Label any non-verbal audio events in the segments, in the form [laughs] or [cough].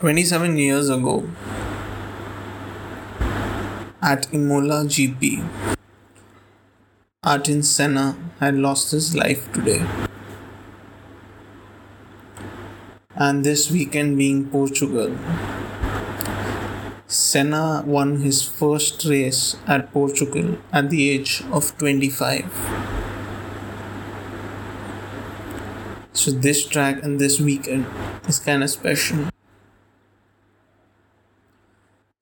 27 years ago, at Imola GP, Ayrton Senna had lost his life today. And this weekend being Portugal, Senna won his first race at Portugal at the age of 25. So, this track and this weekend is kind of special.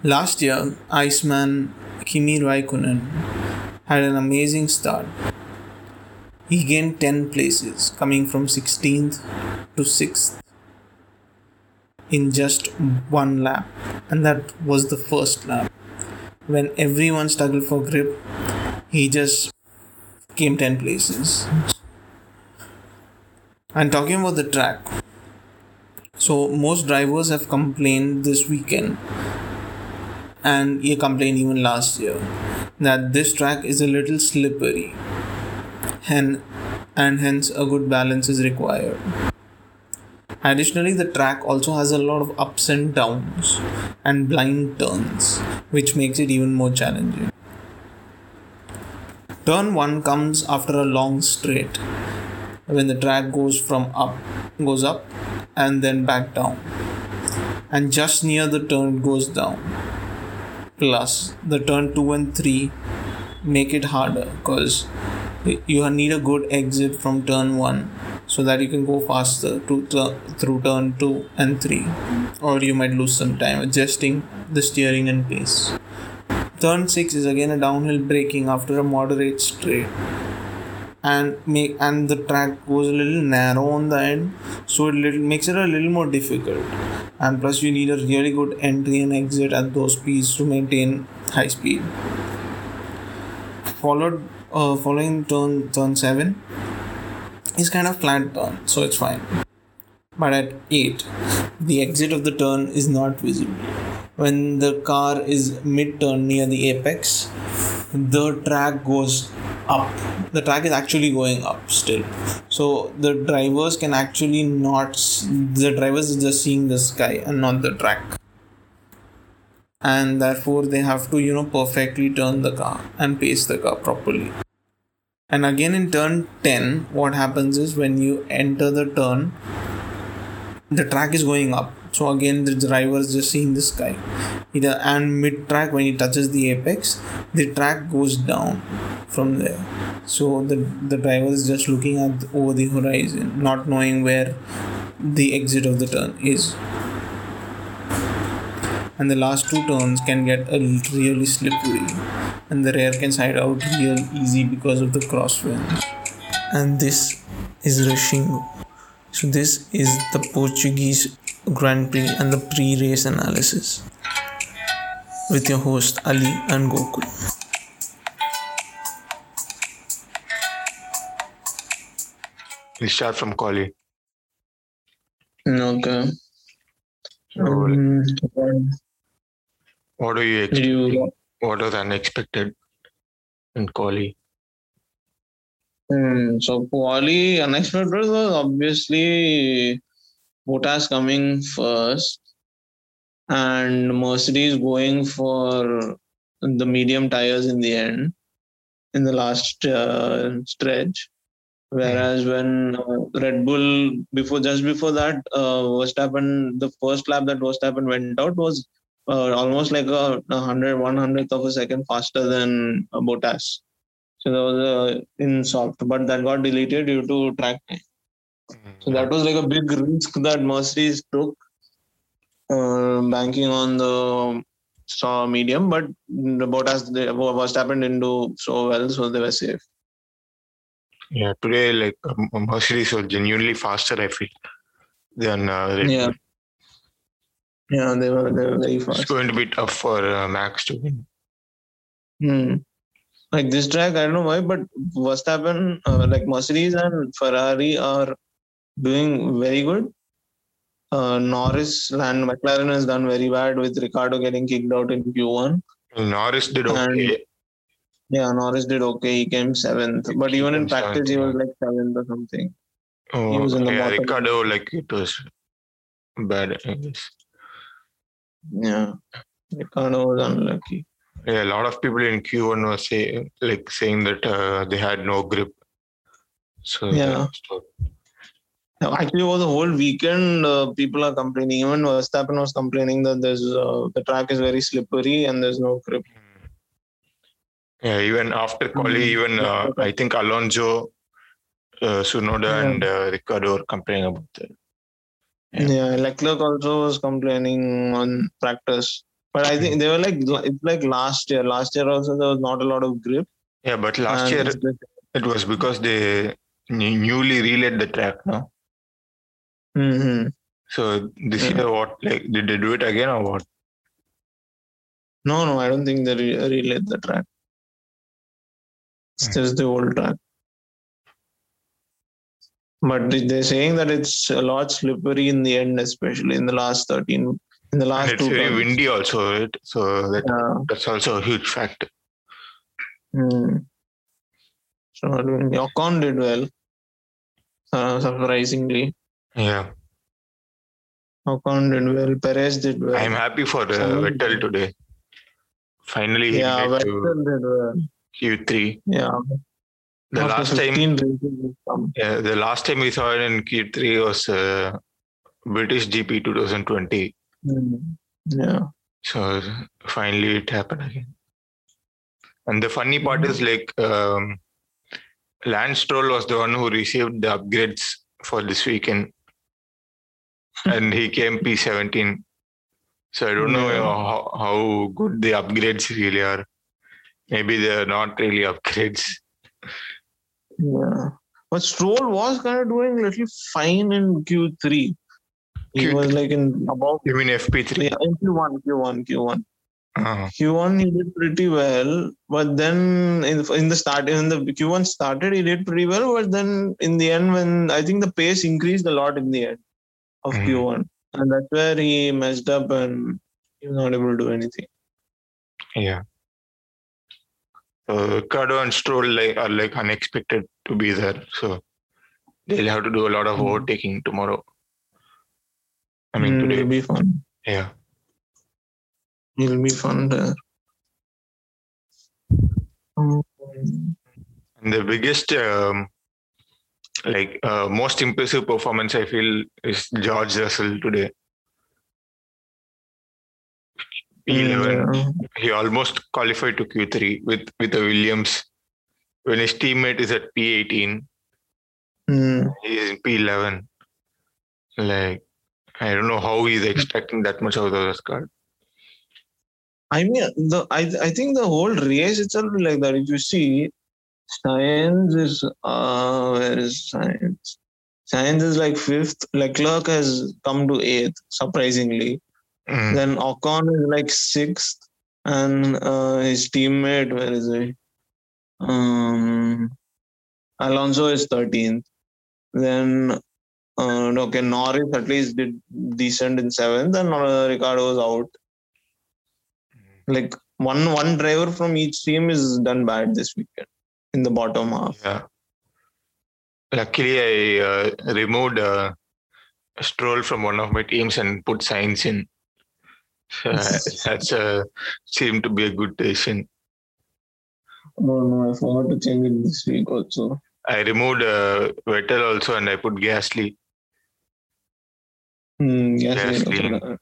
Last year, Iceman Kimi Raikkonen had an amazing start. He gained 10 places, coming from 16th to 6th in just one lap, and that was the first lap. When everyone struggled for grip, he just came 10 places. And talking about the track, so most drivers have complained this weekend and he complained even last year that this track is a little slippery and, and hence a good balance is required. Additionally, the track also has a lot of ups and downs and blind turns, which makes it even more challenging. Turn 1 comes after a long straight when the track goes from up goes up and then back down and just near the turn it goes down plus the turn 2 and 3 make it harder because you need a good exit from turn 1 so that you can go faster to through turn 2 and 3 or you might lose some time adjusting the steering and pace. Turn 6 is again a downhill braking after a moderate straight and make and the track goes a little narrow on the end so it little makes it a little more difficult. And plus you need a really good entry and exit at those speeds to maintain high speed. Followed uh, following turn turn 7 is kind of flat turn so it's fine. But at 8 the exit of the turn is not visible. When the car is mid turn near the apex the track goes up the track is actually going up still. So the drivers can actually not the drivers is just seeing the sky and not the track. And therefore they have to you know perfectly turn the car and pace the car properly. And again in turn 10 what happens is when you enter the turn the track is going up so again the driver is just seeing the sky. Either, uh, and mid track when he touches the apex the track goes down from there. So the the driver is just looking at over the horizon not knowing where the exit of the turn is. And the last two turns can get a really slippery. And the rear can side out real easy because of the crosswinds and this is Rachinho so this is the Portuguese Grand Prix and the pre-race analysis with your host Ali and Gokul. We start from quali. Okay. Um, what do you expect? You, what was unexpected in quali? Hmm, so quali unexpected was obviously Bottas coming first and Mercedes going for the medium tires in the end in the last uh, stretch. Whereas mm-hmm. when uh, Red Bull before just before that uh, Verstappen the first lap that Verstappen went out was uh, almost like a, a hundred one hundredth of a second faster than uh, Bottas. So that was uh, in soft, but that got deleted due to track time. So that was like a big risk that Mercedes took, uh, banking on the saw medium, but the Bottas they, Verstappen didn't do so well, so they were safe. Yeah, today like um, Mercedes was genuinely faster. I feel than uh, yeah. Yeah, they were they were very fast. It's going to be tough for uh, Max to win. Hmm like this track, I don't know why, but Verstappen, uh, like Mercedes and Ferrari are doing very good. Uh, Norris and McLaren has done very bad with Ricciardo getting kicked out in Q1. Norris did okay. And, yeah, Norris did okay. He came seventh, but even in practice, he was like seventh or something. Oh, he was in the yeah, Ricciardo, like it was bad, I guess. Yeah. Ricciardo was unlucky. Yeah, a lot of people in Q1 were say like saying that uh, they had no grip. So Yeah. Actually, over the whole weekend, uh, people are complaining. Even Verstappen was complaining that there's uh, the track is very slippery and there's no grip. yeah, even after quali, Mm. even uh, I think Alonso, uh, Tsunoda, Yeah. and uh, Ricciardo were complaining about that. Yeah. Yeah. Leclerc also was complaining on practice, but I think they were like it's like last year. Last year also there was not a lot of grip. Yeah, but last and year it was because they newly relayed the track, no? Mhm. So this Yeah. year, what like did they do it again or what? No, no, I don't think they re- relayed the track. It's Hmm. just the old track. But they're saying that it's a lot slippery in the end, especially in the last 13, in the And last it's two very turns. windy also, right? So that, Yeah. that's also a huge factor. Hmm. So I mean, Ocon did well, uh, surprisingly. Yeah, Ocon did well. Perez did well. I'm happy for uh, Vettel today. Finally, he yeah, made to Vettel did well. Q3. Yeah. The After last time, yeah, the last time we saw it in Q3 was uh, British GP 2020. Hmm. Yeah. So finally, it happened again. And the funny part is like um, Lance Stroll was the one who received the upgrades for this weekend, and he came P17. So I don't know Yeah. how, how good the upgrades really are. Maybe they're not really upgrades. Yeah. But Stroll was kind of doing a little fine in Q3. He Q3. was like in about You mean FP3? yeah, Q1, Q1, Q1. Uh, Q1 he did pretty well, but then in in the start in the Q1 started he did pretty well, but then in the end when I think the pace increased a lot in the end of Mhm. Q1, and that's where he messed up and he was not able to do anything. yeah. So Ricciardo and Stroll like are like unexpected to be there. So they'll have to do a lot of Mhm. overtaking tomorrow. I mean Mm, today. it'll be fun. Yeah. It'll be fun there. And the biggest, um, like, uh, most impressive performance I feel is George Russell today. P11, Yeah. he almost qualified to Q3 with with the Williams. When his teammate is at P18, Mm. he is in P11. Like, I don't know how he's expecting that much out of this card. I mean, the I I think the whole race itself is like that. If you see, Sainz is uh where is Sainz? Sainz is like fifth. Leclerc has come to eighth, surprisingly. Mm. Then Ocon is like sixth, and uh, his teammate where is he? Um, Alonso is thirteenth. Then uh, okay, Norris at least did decent in seventh, and uh, Ricciardo was out like one one driver from each team is done bad this weekend in the bottom half. Yeah. Luckily, I uh, removed uh, Stroll from one of my teams and put Sainz in. So, [laughs] that's uh, seemed to be a good decision. Oh no, I forgot to change it this week also. I removed uh, Vettel also and I put Gasly. Hmm, Gasly. Gasly.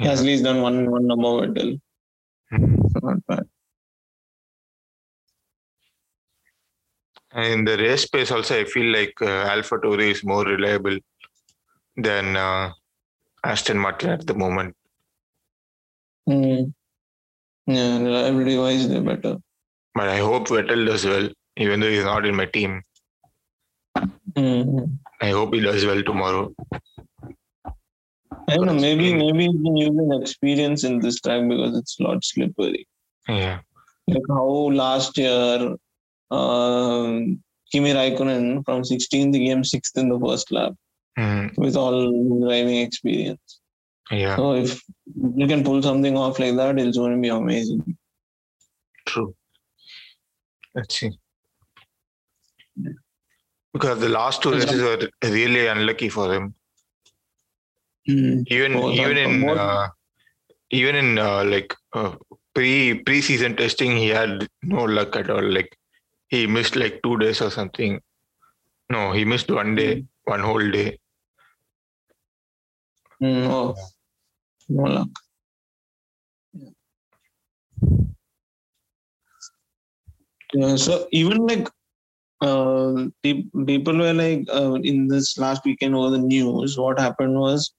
Gasly's done one one number Vettel. Mhm. Not bad. And in the race space also, I feel like uh, Alpha Tauri is more reliable than uh, Aston Martin at the moment. Hmm. Yeah, reliability wise they're better. But I hope Vettel does well, even though he's not in my team. Hmm. I hope he does well tomorrow. I don't know, maybe maybe he's been using experience in this track because it's a lot slippery. Yeah. Like how last year Kimi Raikkonen from 16th he came sixth in the first lap Mhm. with all driving experience. Yeah. So if you can pull something off like that, it's going to be amazing. True. Let's see. Because the last two races were really unlucky for him. Mm. Even Both even in uh, even in uh, like uh, pre pre-season testing, he had no luck at all. Like he missed like two days or something. No, he missed one day, one whole day. Mm, oh, no luck. Yeah, so even like uh, pe- people were like uh, in this last weekend over the news, what happened was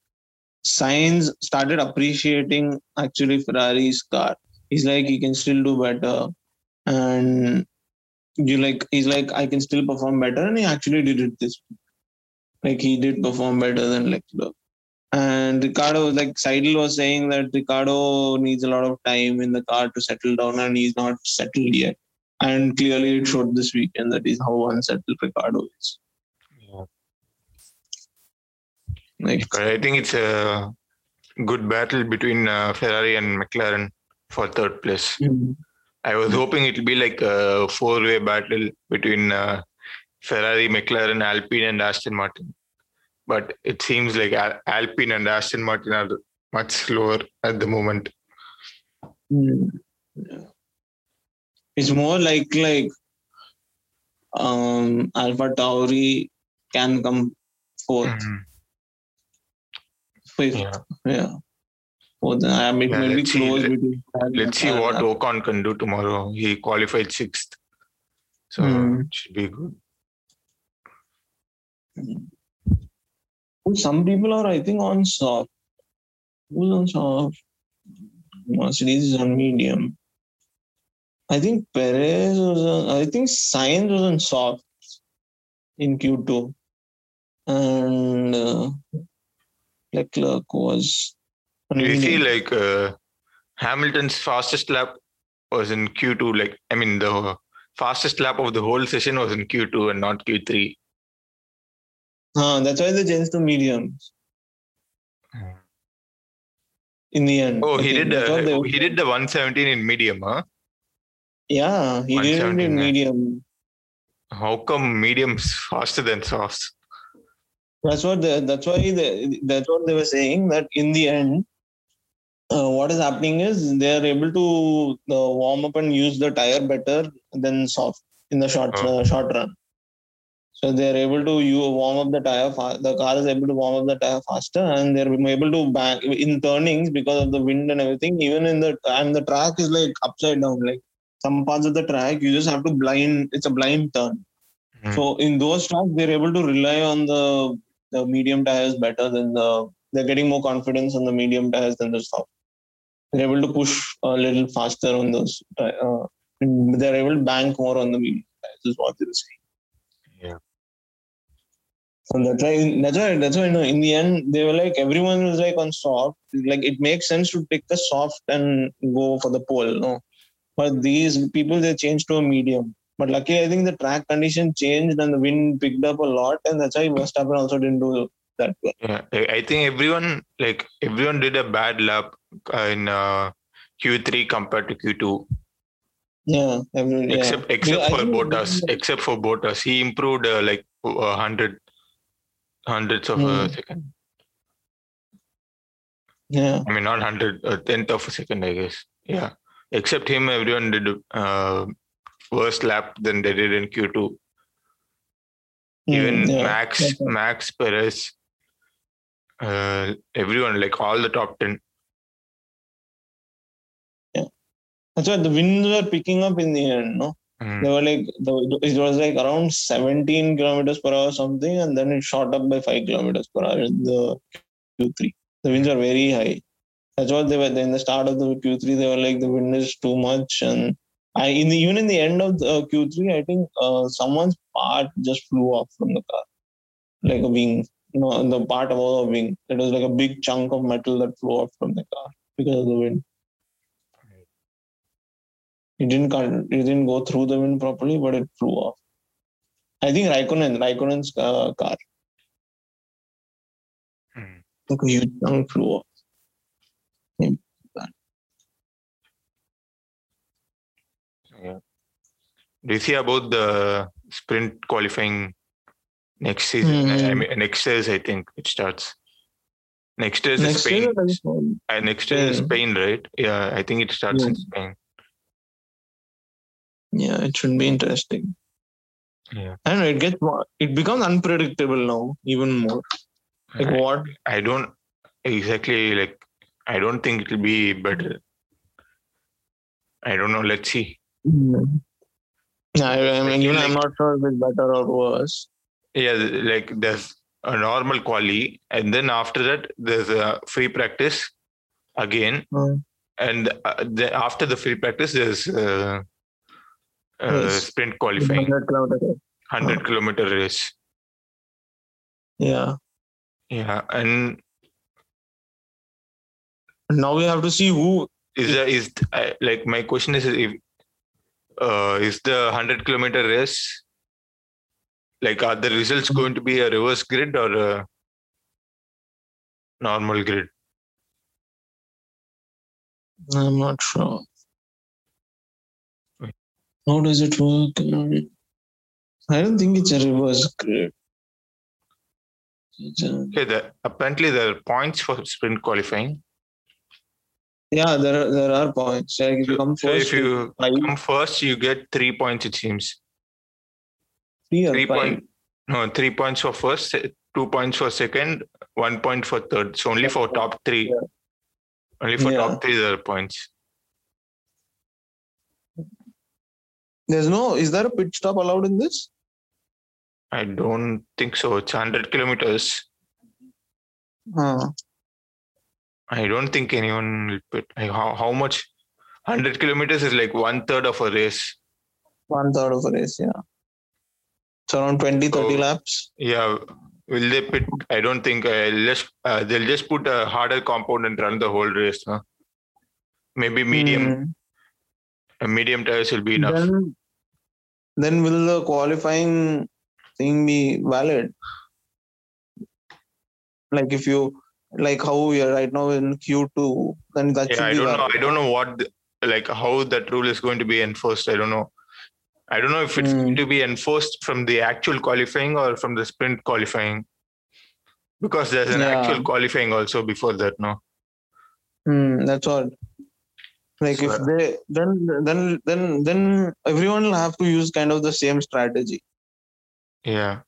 Sainz started appreciating actually Ferrari's car. He's like he can still do better, and you like he's like I can still perform better, and he actually did it this week. Like he did perform better than Leclerc. And Ricciardo, was like Seidel was saying that Ricciardo needs a lot of time in the car to settle down, and he's not settled yet. And clearly, it showed this weekend that is how unsettled Ricciardo is. Like, I think it's a good battle between uh, Ferrari and McLaren for third place. mm, I was hoping it'll be like a four-way battle between uh, Ferrari, McLaren, Alpine, and Aston Martin. But it seems like Al- Alpine and Aston Martin are much slower at the moment. mm, yeah. it's more like like um Alpha Tauri can come fourth, Mhm. fifth, Yeah. yeah. I mean, Yeah, may be let's see. close Let- Let's see what Ocon can do tomorrow. He qualified sixth, so Hmm. it should be good. Some people are, I think, on soft. Who's on soft? Mercedes is on medium. I think Perez was on, I think Sainz was on soft in Q2. And uh, Leclerc was Do you see like uh, Hamilton's fastest lap was in Q2? Like, I mean, the fastest lap of the whole session was in Q2 and not Q3. Ah, that's why they changed to mediums. in the end. Oh, he did. Uh, he did the 117 in medium, huh? Yeah, he did it 117, in medium. How come medium's faster than softs? That's what the, that's why they, that's what they were saying that in the end, uh, what is happening is they are able to uh, warm up and use the tire better than soft in the short uh, short run. So they are able to you warm up the tire. Fa- the car is able to warm up the tire faster, and they're able to bank in turnings because of the wind and everything. Even in the and the track is like upside down. Like some parts of the track, you just have to blind. It's a blind turn. Hmm. So in those tracks, they're able to rely on the the medium tires better than the. They're getting more confidence on the medium tires than the soft. They're able to push a little faster on those. Uh, and they're able to bank more on the medium tires. Is what they're saying. Yeah. So that's why that's why that's why you know, in the end they were like everyone was like on soft. Like it makes sense to take the soft and go for the pole, no. But these people they changed to a medium. But luckily I think the track condition changed and the wind picked up a lot and that's why Verstappen also didn't do that well. Yeah, I I think everyone like everyone did a bad lap uh, in uh, Q3 compared to Q2, Yeah, everyone, yeah. except except Yeah, for Bottas. Except for Bottas, he improved uh, like uh, hundred hundreds of a Hmm. second. Yeah. I mean, not hundred, a tenth of a second, I guess. Yeah. Except him, everyone did uh, worse lap than they did in Q2. Even Mm, yeah. Max, right. Max Perez, uh, everyone, like all the top ten. Yeah. That's why the winds were picking up in the end, no? Mm. They were like the, it was like around 17 kilometers per hour something, and then it shot up by five kilometers per hour in the Q3. The winds are very high. That's what they were in the start of the Q3. They were like the wind is too much, and I in the even in the end of the Q3, I think uh, someone's part just flew off from the car, like a wing. You know, the part above the wing. It was like a big chunk of metal that flew off from the car because of the wind. It didn't it didn't go through the wind properly, but it flew off. I think Raikkonen, Raikkonen's uh, car, Mm. like a huge chunk flew off. Yeah. Do you see about the sprint qualifying next season? I Mhm. mean, next year, I think it starts. Next is Next Spain. year, like, um, Uh, next year is Spain. Spain, right? Yeah, I think it starts in Yeah. Spain. yeah, it should be interesting. Yeah. And it gets more, it becomes unpredictable now, even more. Like I, what? I don't exactly like. I don't think it'll be better. I don't know. Let's see. Yeah, I, I mean, even I'm not sure if it's better or worse. Yeah, like there's a normal quali, and then after that there's a free practice again, Mm. and uh, the, after the free practice there's uh, uh, sprint qualifying, 100 kilometer. hundred kilometer race. Yeah. Yeah, and Now we have to see who. is there is uh, like my question is if uh, is the hundred kilometer race like are the results going to be a reverse grid or a normal grid? I'm not sure. How does it work? I don't think it's a reverse grid. A- Okay, the, apparently there are points for sprint qualifying. yeah, there are, there are points. Like if you come So first, if you five, come first, you get three points. It seems three three point no three points for first, two points for second, one point for third. So only for top three. Yeah. Only for Yeah. top three there are points. There's no. Is there a pit stop allowed in this? I don't think so. It's hundred kilometers. Huh. I don't think anyone will put like, how how much. Hundred kilometers is like one third of a race. One third of a race. Yeah. It's around 20, 30 Oh. laps. Yeah, will they put? I don't think. Uh, just uh, they'll just put a harder compound and run the whole race. Huh? Maybe medium Hmm. uh, medium tires will be enough. Then, then will the qualifying thing be valid? Like if you like how we are right now in Q two, then that yeah, should I be don't know. I don't know what the, like how that rule is going to be enforced. I don't know. I don't know if it's Hmm. going to be enforced from the actual qualifying or from the sprint qualifying. Because there's an Yeah. actual qualifying also before that, no? Hmm, that's all. Like if they then then then then everyone will have to use kind of the same strategy Yeah.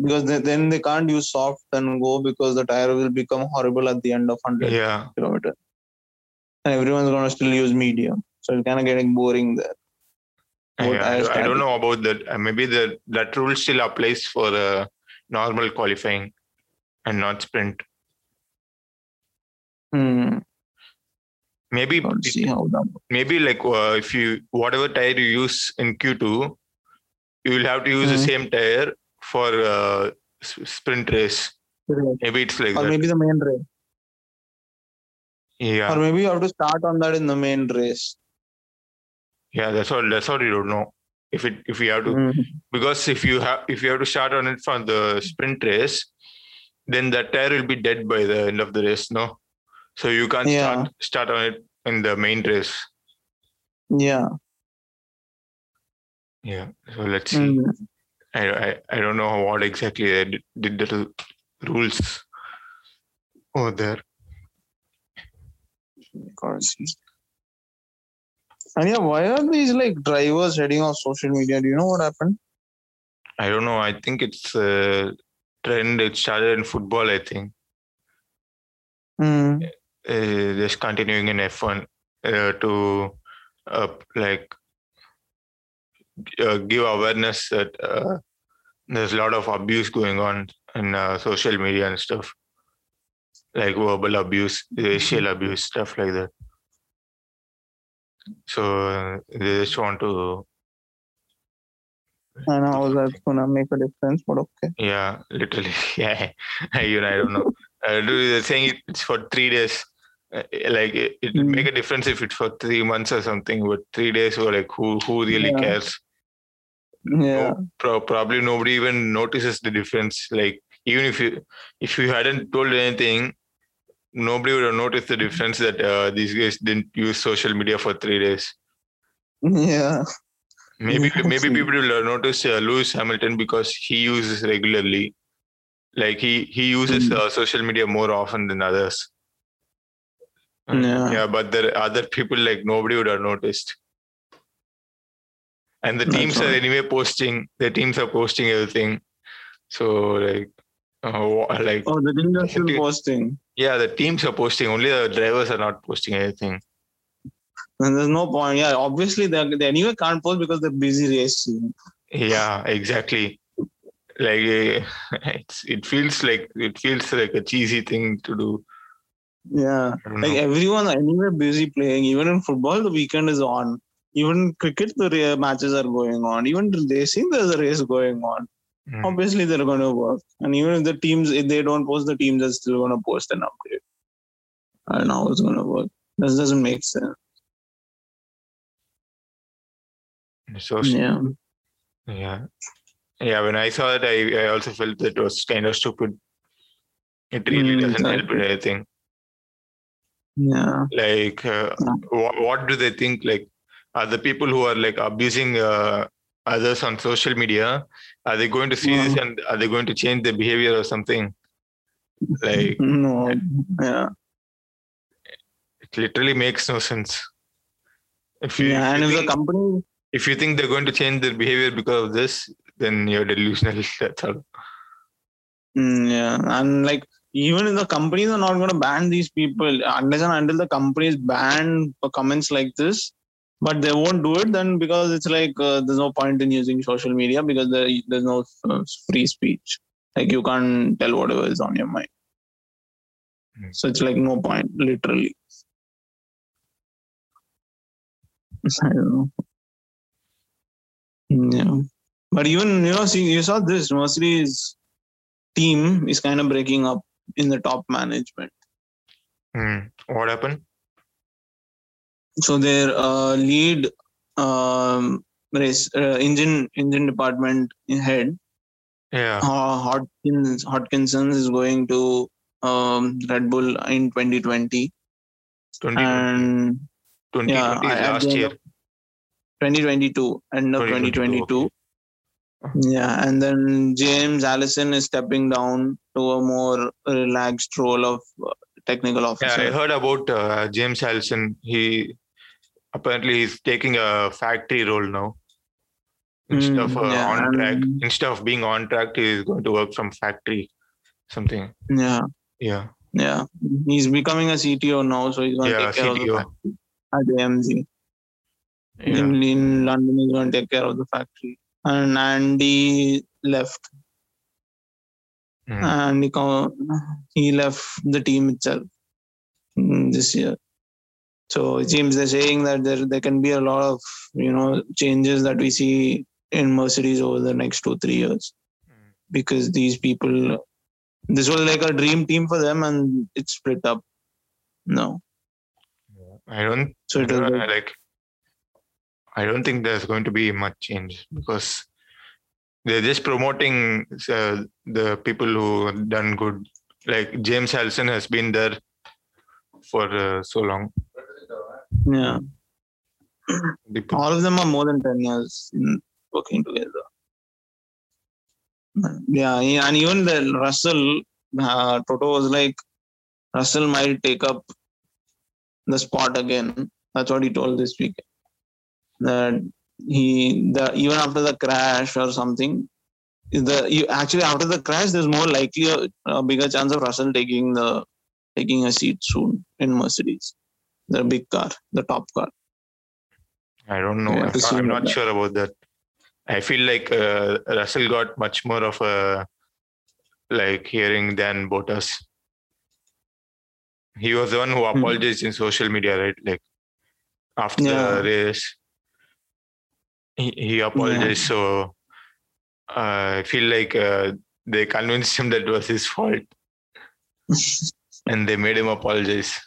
because they, then they can't use soft and go because the tire will become horrible at the end of hundred Yeah. kilometers, and everyone's gonna still use medium, so it's kind of getting boring there. I, I don't know about that. Uh, maybe the that rule still applies for uh, normal qualifying and not sprint. Hmm. Maybe it- see how that. maybe like uh, if you whatever tire you use in Q2, you will have to use the Mhm. same tire for uh, sprint race. works. Maybe it's like Or that. maybe the main race, Yeah, or maybe you have to start on that in the main race. Yeah. That's all. That's all you don't know. If it if you have to Hmm. because if you have if you have to start on it from the sprint race, then that tire will be dead by the end of the race. No, so you can't Yeah. start start on it in the main race. Yeah. Yeah. So let's see. Hmm. I, I I don't know what exactly they did, did the rules over there. of Course. And yeah, why are these like drivers heading off social media? Do you know what happened? I don't know. I think it's a trend. It started in football. I think Hmm. uh, just continuing in F1 uh, to uh, like uh, give awareness that uh, there's a lot of abuse going on in uh, social media and stuff, like verbal abuse, racial abuse, stuff like that. So they just want to, I know how that's gonna make a difference, but okay. yeah, literally, [laughs] yeah, you know, I don't know. Uh, do- they're saying it's for three days. Uh, like it, it will Mm. make a difference if it's for three months or something, but three days or like who who really Yeah. cares? Yeah. Pro- probably nobody even notices the difference. Like even if you if you hadn't told anything, nobody would have noticed the difference that uh, these guys didn't use social media for three days. Yeah. Maybe maybe Exactly. people will notice uh, Lewis Hamilton because he uses regularly. like he he uses Mm. uh, social media more often than others. Yeah. yeah, but there are other people like nobody would have noticed. And the That's teams are right. anyway posting. The teams are posting everything. So like, uh, like Oh, the thing are still posting. Yeah, the teams are posting. Only the drivers are not posting anything. And there's no point. Yeah, obviously they, they anyway can't post because they're busy racing. Yeah, exactly. Like eh, it's it feels like it feels like a cheesy thing to do. Yeah. Like know. everyone anyway busy playing. Even in football, the weekend is on. Even in cricket, the matches are going on. Even racing, there's a race going on. Mm. Obviously, they're going to work. And even if the teams, if they don't post, the teams are still going to post an update. I don't know how it's going to work. This doesn't make sense. So Yeah. Yeah. Yeah, when I saw it, I, I also felt that it was kind of stupid. It really Mm, doesn't help with anything. Yeah. Like, uh, Yeah. what, what do they think? Like, are the people who are like abusing uh, others on social media, are they going to see this and are they going to change their behavior or something? Like, No. Yeah. it literally makes no sense. If you, Yeah. if, And you if the think, company if you think they're going to change their behavior because of this, then you're delusional. [laughs] That's all. Mm, yeah, and like even if the companies are not going to ban these people unless and until the companies ban comments like this, but they won't do it then because it's like uh, there's no point in using social media because there, there's no uh, free speech. Like you can't tell whatever is on your mind. Mm. So it's like no point, literally. [laughs] I don't know. Yeah, but even you know, see, you saw this Mercedes team is kind of breaking up in the top management. Hmm. What happened? So their uh, lead um, race uh, engine engine department head Yeah. uh, Hodkins Hodgkinson is going to um, Red Bull in 2020 2020. and 2020 yeah, last year. 2022 end of 2022, 2022. Yeah, and then James Allison is stepping down to a more relaxed role of technical officer. Yeah. I heard about uh, James Allison. He apparently he's taking a factory role now. Instead Mm, of uh, yeah, on track, and- instead of being on track, he's going to work from factory, something. Yeah, Yeah, yeah. He's becoming a CTO now, so he's going to Yeah, take care of the factory at AMG. yeah. In, in London, he's going to take care of the factory. And Andy left. Mm. And he, he left the team itself mm, this year. So it seems they're saying that there there can be a lot of you know changes that we see in Mercedes over the next two three years Mm. because these people this was like a dream team for them and it's split up. No, I don't so it uh, like. I don't think there's going to be much change because they're just promoting uh, the people who done good. Like James Allison has been there for uh, so long. Yeah. All of them are more than ten years in working together. Yeah, yeah, and even the Russell, uh, Toto was like, Russell might take up the spot again. That's what he told this week. That he, the even after the crash or something, the you actually after the crash, there's more likely a, a bigger chance of Russell taking the taking a seat soon in Mercedes, the big car, the top car. I don't know. Yeah, I'm, not, I'm not that. sure about that. I feel like uh, Russell got much more of a like hearing than Bottas. He was the one who Hmm. apologized in social media, right? Like after Yeah. the race, he, he apologized. So uh, I feel like uh, they convinced him that it was his fault, [laughs] and they made him apologize.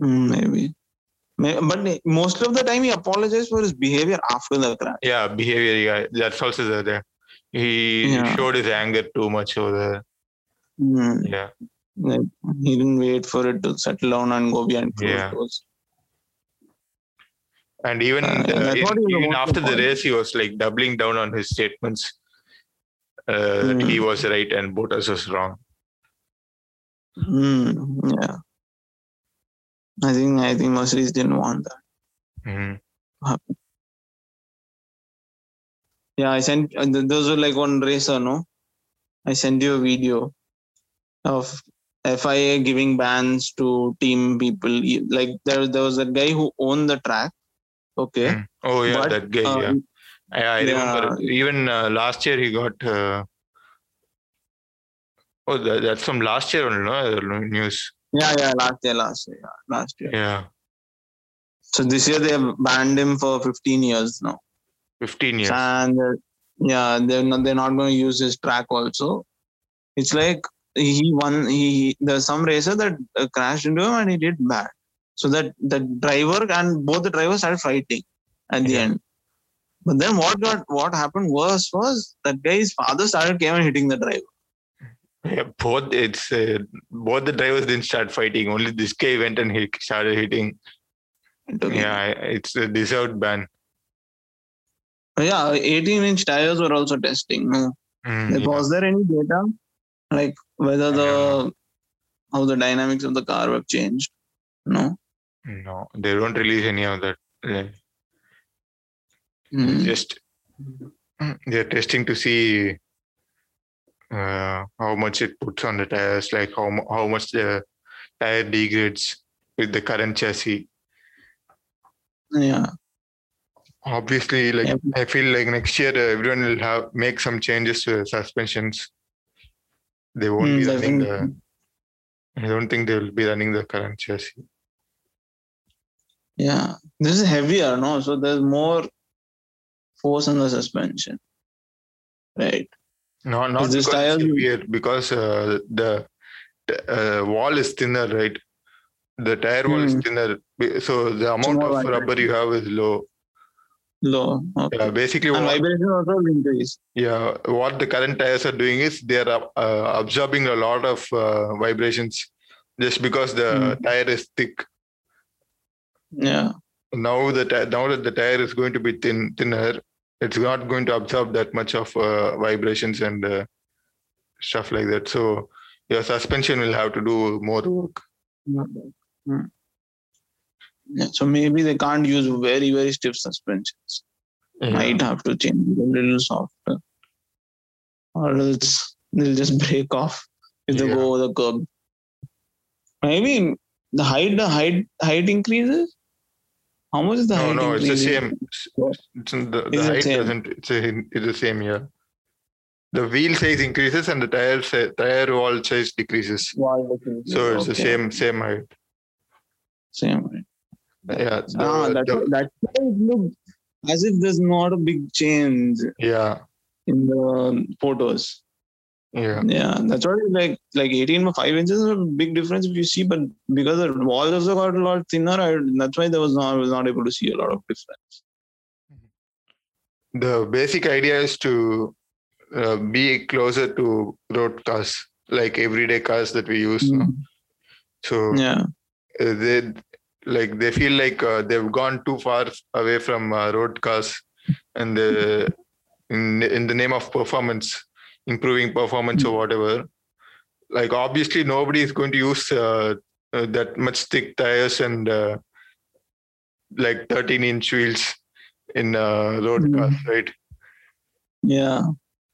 Mm, Maybe. But most of the time, he apologized for his behavior after the crash. Yeah, behavior. Yeah, that's also the. the he Yeah. showed his anger too much over there. Mm, Yeah. like, he didn't wait for it to settle down and go behind closed Yeah. doors. And even Uh, the- and in- what he was even after the point. race, he was like doubling down on his statements. uh, that Hmm. he was right and Bottas was wrong. Mm, yeah. I think I think Mercedes didn't want that. Mhm. Yeah, I sent uh, th- those were like one racer, no? I sent you a video of FIA giving bans to team people. Like there, there was a guy who owned the track. Okay. Mm. Oh yeah, But, that guy. uh, yeah, I, I remember. yeah. Even uh, last year he got. Uh, oh, that, that's from last year only, no? News. Yeah, yeah, last year, last year, yeah, last year. Yeah, So this year they have banned him for 15 years now. fifteen years. and uh, yeah they're not they're not going to use his track also it's like he won he there's some racer that uh, crashed into him and he did bad so that the driver and both the drivers started fighting at the Yeah. end but then what got what happened worse was that guy's father started came and hitting the driver Yeah, both it's uh, both the drivers didn't start fighting. Only this guy went and he started hitting. It. Yeah, it's a deserved ban. yeah 18 inch tires were also testing no Mm, Like, yeah. was there any data like whether the don't how the dynamics of the car have changed no No, they don't release any of that. Like, Mm. Just they're testing to see uh, how much it puts on the tires, like how how much the tire degrades with the current chassis. yeah Obviously, like Yeah. I feel like next year uh, everyone will have make some changes to the suspensions. They won't Mm, be running the. I don't think they will be running the current chassis. Yeah, this is heavier, no? So there's more force in the suspension, right? No, not this because tire- because uh, the the, uh, wall is thinner, right? The tire wall is Hmm. thinner, so the amount of rubber you have is low. Low. Okay. Yeah, basically, and what, vibration also increase. yeah, what the current tires are doing is they are uh, absorbing a lot of uh, vibrations just because the Hmm. tire is thick. Yeah. Now the now that the tire is going to be thin thinner, it's not going to absorb that much of uh, vibrations and uh, stuff like that. So your suspension will have to do more work. Hmm. Yeah. So maybe they can't use very, very stiff suspensions. Might have to change it a little softer. Or else they'll just break off if they Yeah. go over the curb. Maybe the height the height height increases? How much is the No, height no, it's the same. It's in the, the it height same? doesn't. It's, a, it's the same. Yeah. The wheel size increases and the tire si- tire wall size decreases. Wall decreases. So it's the same same height. Same height. Yeah. the- ah, that's the- why, that's it looked as if there's not a big change yeah. in the photos. Yeah. Yeah, that's why like like 18 by 5 inches is a big difference if you see, but because the wall also got a lot thinner, I, that's why there was not I was not able to see a lot of difference. The basic idea is to uh, be closer to road cars, like everyday cars that we use. no? So. Yeah. uh, they like they feel like uh, they've gone too far away from uh, road cars and the in in the name of performance improving performance or whatever like obviously nobody is going to use uh, uh, that much thick tires and uh, like 13 inch wheels in uh, road Mm. cars right Yeah.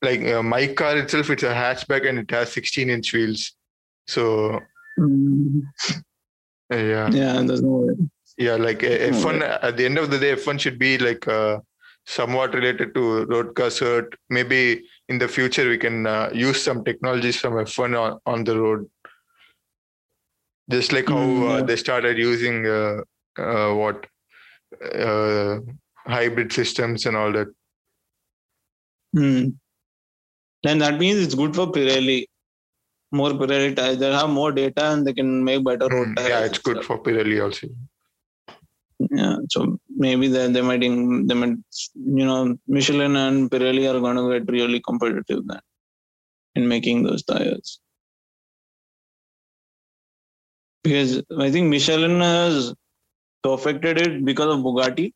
like uh, my car itself it's a hatchback and it has 16 inch wheels so Mm. yeah Yeah, there's no way. Yeah, like uh, No F1 at the end of the day, F1 should be like uh, somewhat related to road car cert. Maybe in the future we can uh, use some technologies from F1 on, on the road. Just like how uh, they started using uh, uh, what uh, hybrid systems and all that. Hmm. Then that means it's good for Pirelli. More Pirelli tires. They have more data and they can make better road Mm, tires. yeah, it's good for Pirelli also. Yeah, so maybe they they might they might you know Michelin and Pirelli are going to get really competitive then in making those tires because I think Michelin has perfected it because of Bugatti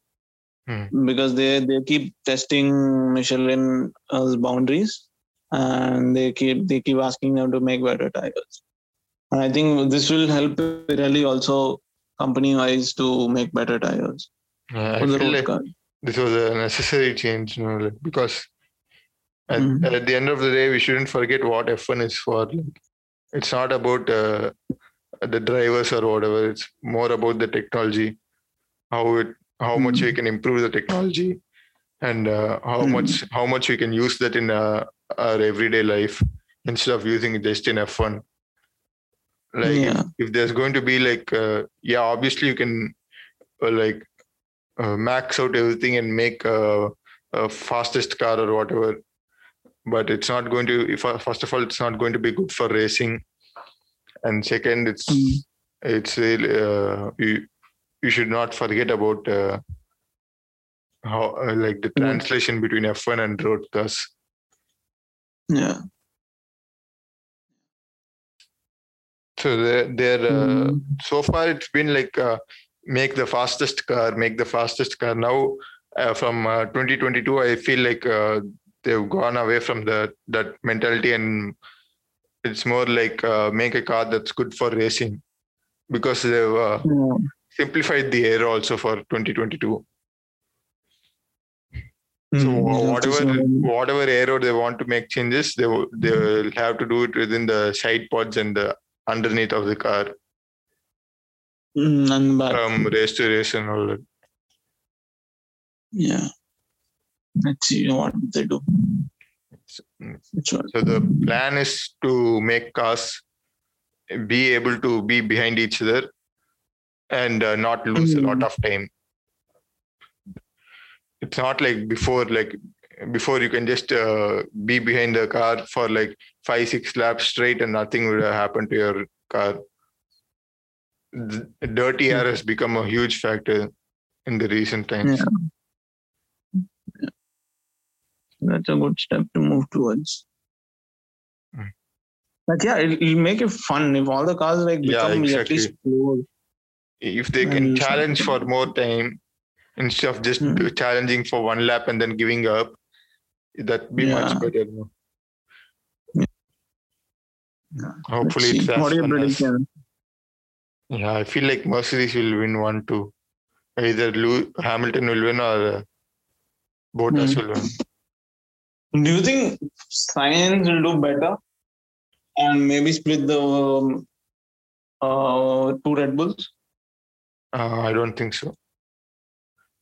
Hmm. because they they keep testing Michelin as boundaries and they keep they keep asking them to make better tires. And I think this will help Pirelli also company wise to make better tires Yeah, I the feel road like this was a necessary change, you know, like, because at, Mhm. at the end of the day, we shouldn't forget what F1 is for. Like, it's not about uh, the drivers or whatever. It's more about the technology, how it, how much we Mhm. can improve the technology, and uh, how Mhm. much how much we can use that in uh, our everyday life instead of using it just in F1. Like if- Yeah. if, there's going to be like uh, yeah, obviously you can uh, like uh, max out everything and make a, a fastest car or whatever but it's not going to if uh, first of all it's not going to be good for racing and second it's Mm. it's really uh, you you should not forget about uh, how uh, like the Mm. translation between f1 and road cars Yeah. so they're, they're uh, Mm. so far it's been like uh, make the fastest car make the fastest car. Now uh, from uh, 2022 i feel like uh, they've gone away from the that mentality and it's more like uh, make a car that's good for racing because they've uh, Yeah. simplified the air also for 2022 so Mm, yeah, whatever so- whatever aero they want to make changes they will they will have to do it within the side pods and the underneath of the car Mm, from race to race and all that yeah. Let's see what they do. One? So the plan is to make cars be able to be behind each other and uh, not lose a lot Mm. of time. It's not like before, like before you can just uh, be behind the car for like five, six laps straight and nothing will happen to your car. Dirty air has become a huge factor in the recent times. Yeah. That's a good step to move towards. Mm. But yeah, it'll, it'll make it fun if all the cars like Yeah, become at least exactly. close. if they can challenge for more time instead of just Hmm. do- challenging for one lap and then giving up that'd be much better? Yeah. hopefully it's as What are your fun as-? Yeah i feel like mercedes will win one too either Lew- hamilton will win or uh, Bottas Hmm. will win Do you think Sainz will do better and maybe split the um, uh, two Red Bulls? uh, i don't think so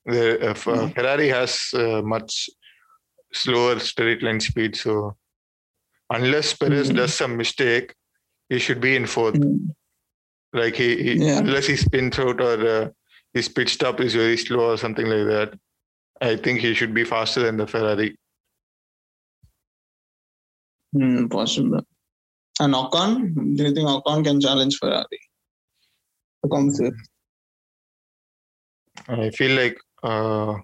the, if, uh, ferrari has uh, much slower straight line speed so unless perez Hmm. does some mistake he should be in fourth like he, he Yeah. unless he spins out or uh, his pit stop is very slow or something like that i think he should be faster than the ferrari Hmm, possible. And Ocon, do you think Ocon can challenge Ferrari to come fifth? i feel like uh,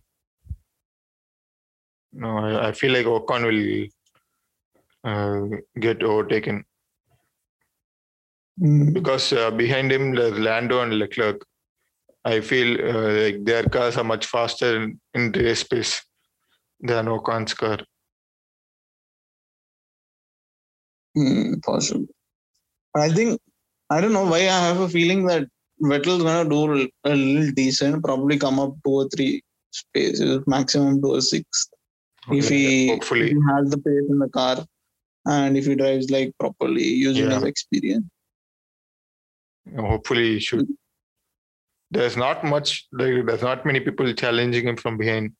no I, I feel like ocon will uh, get overtaken. Because uh, behind him there's lando and leclerc i feel uh, like their cars are much faster in, in race pace than ocon's car Hmm, possible. I think I don't know why I have a feeling that Vettel's gonna do a little decent, probably come up two or three spaces, maximum to a sixth. If he, hopefully if he has the pace in the car and if he drives like properly using Yeah. his experience. Hopefully he should there's not much like there's not many people challenging him from behind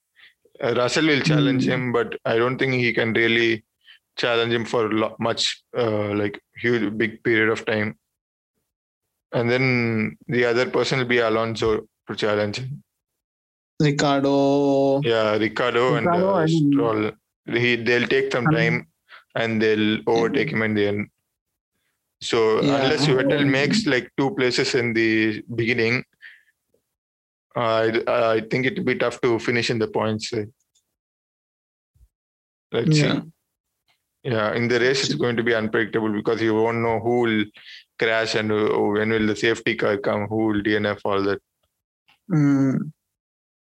uh, russell will challenge Hmm. him but i don't think he can really challenge him for lo- much uh, like huge big period of time and then the other person will be alonso to challenge him Ricciardo. yeah ricciardo, and uh, I think- Stroll. he they'll take some time and they'll overtake him in the end so Yeah. unless Vettel makes like two places in the beginning, I I think it'd be tough to finish in the points. Let's Yeah. see. Yeah, in the race it's going to be unpredictable because you won't know who will crash and uh, when will the safety car come, who will DNF, all that. Hmm.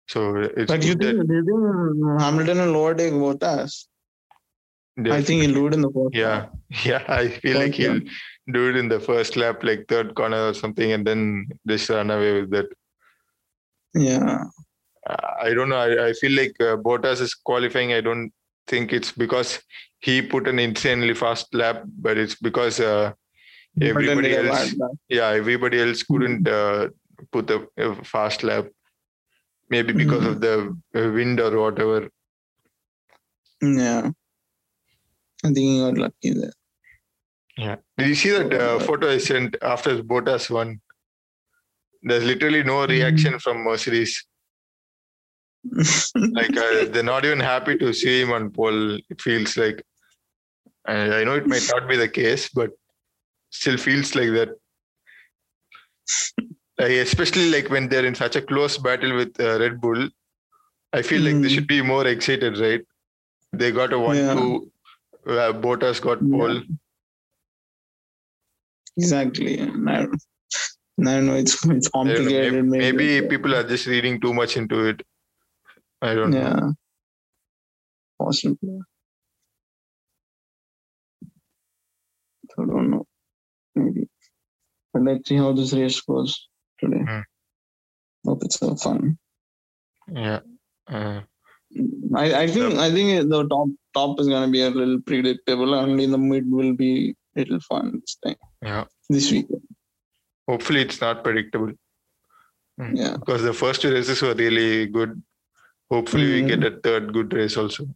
So it's But you think, you think Hamilton will overtake Bottas? I think he'll do it in the first. Yeah, [laughs] yeah. I feel like he'll do it in the first lap, like third corner or something, and then just run away with that. Yeah. Uh, I don't know. I, I feel like uh, Bottas is qualifying. I don't think it's because he put an insanely fast lap, but it's because uh, everybody But then they else, yeah, everybody else couldn't uh, put a, a fast lap. Maybe because of the uh, wind or whatever. Yeah. I think he got lucky there. Yeah. Did you see that uh, photo I sent after Bottas won? There's literally no reaction from Mercedes. [laughs] Like uh, they're not even happy to see him on pole. It feels like. I, I know it might not be the case, but still feels like that. [laughs] Like, especially like when they're in such a close battle with uh, Red Bull, I feel like they Mm. should be more excited, right? They got a one-two. Uh, Bottas got Yeah. Exactly. And I, and I know it's it's don't know, complicated. Maybe, maybe, people are just reading too much into it. I don't know. yeah. Possibly. I don't know. Maybe. But let's see how this race goes today. Hmm. Hope it's so fun. Yeah. Uh, I, I think I think the top top is gonna be a little predictable. Only the mid will be a little fun this time. Yeah. This week. Hopefully, it's not predictable. Mm. Yeah. Because the first two races were really good. Hopefully, we Mm. get a third good race also.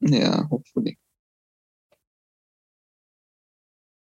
Yeah, hopefully.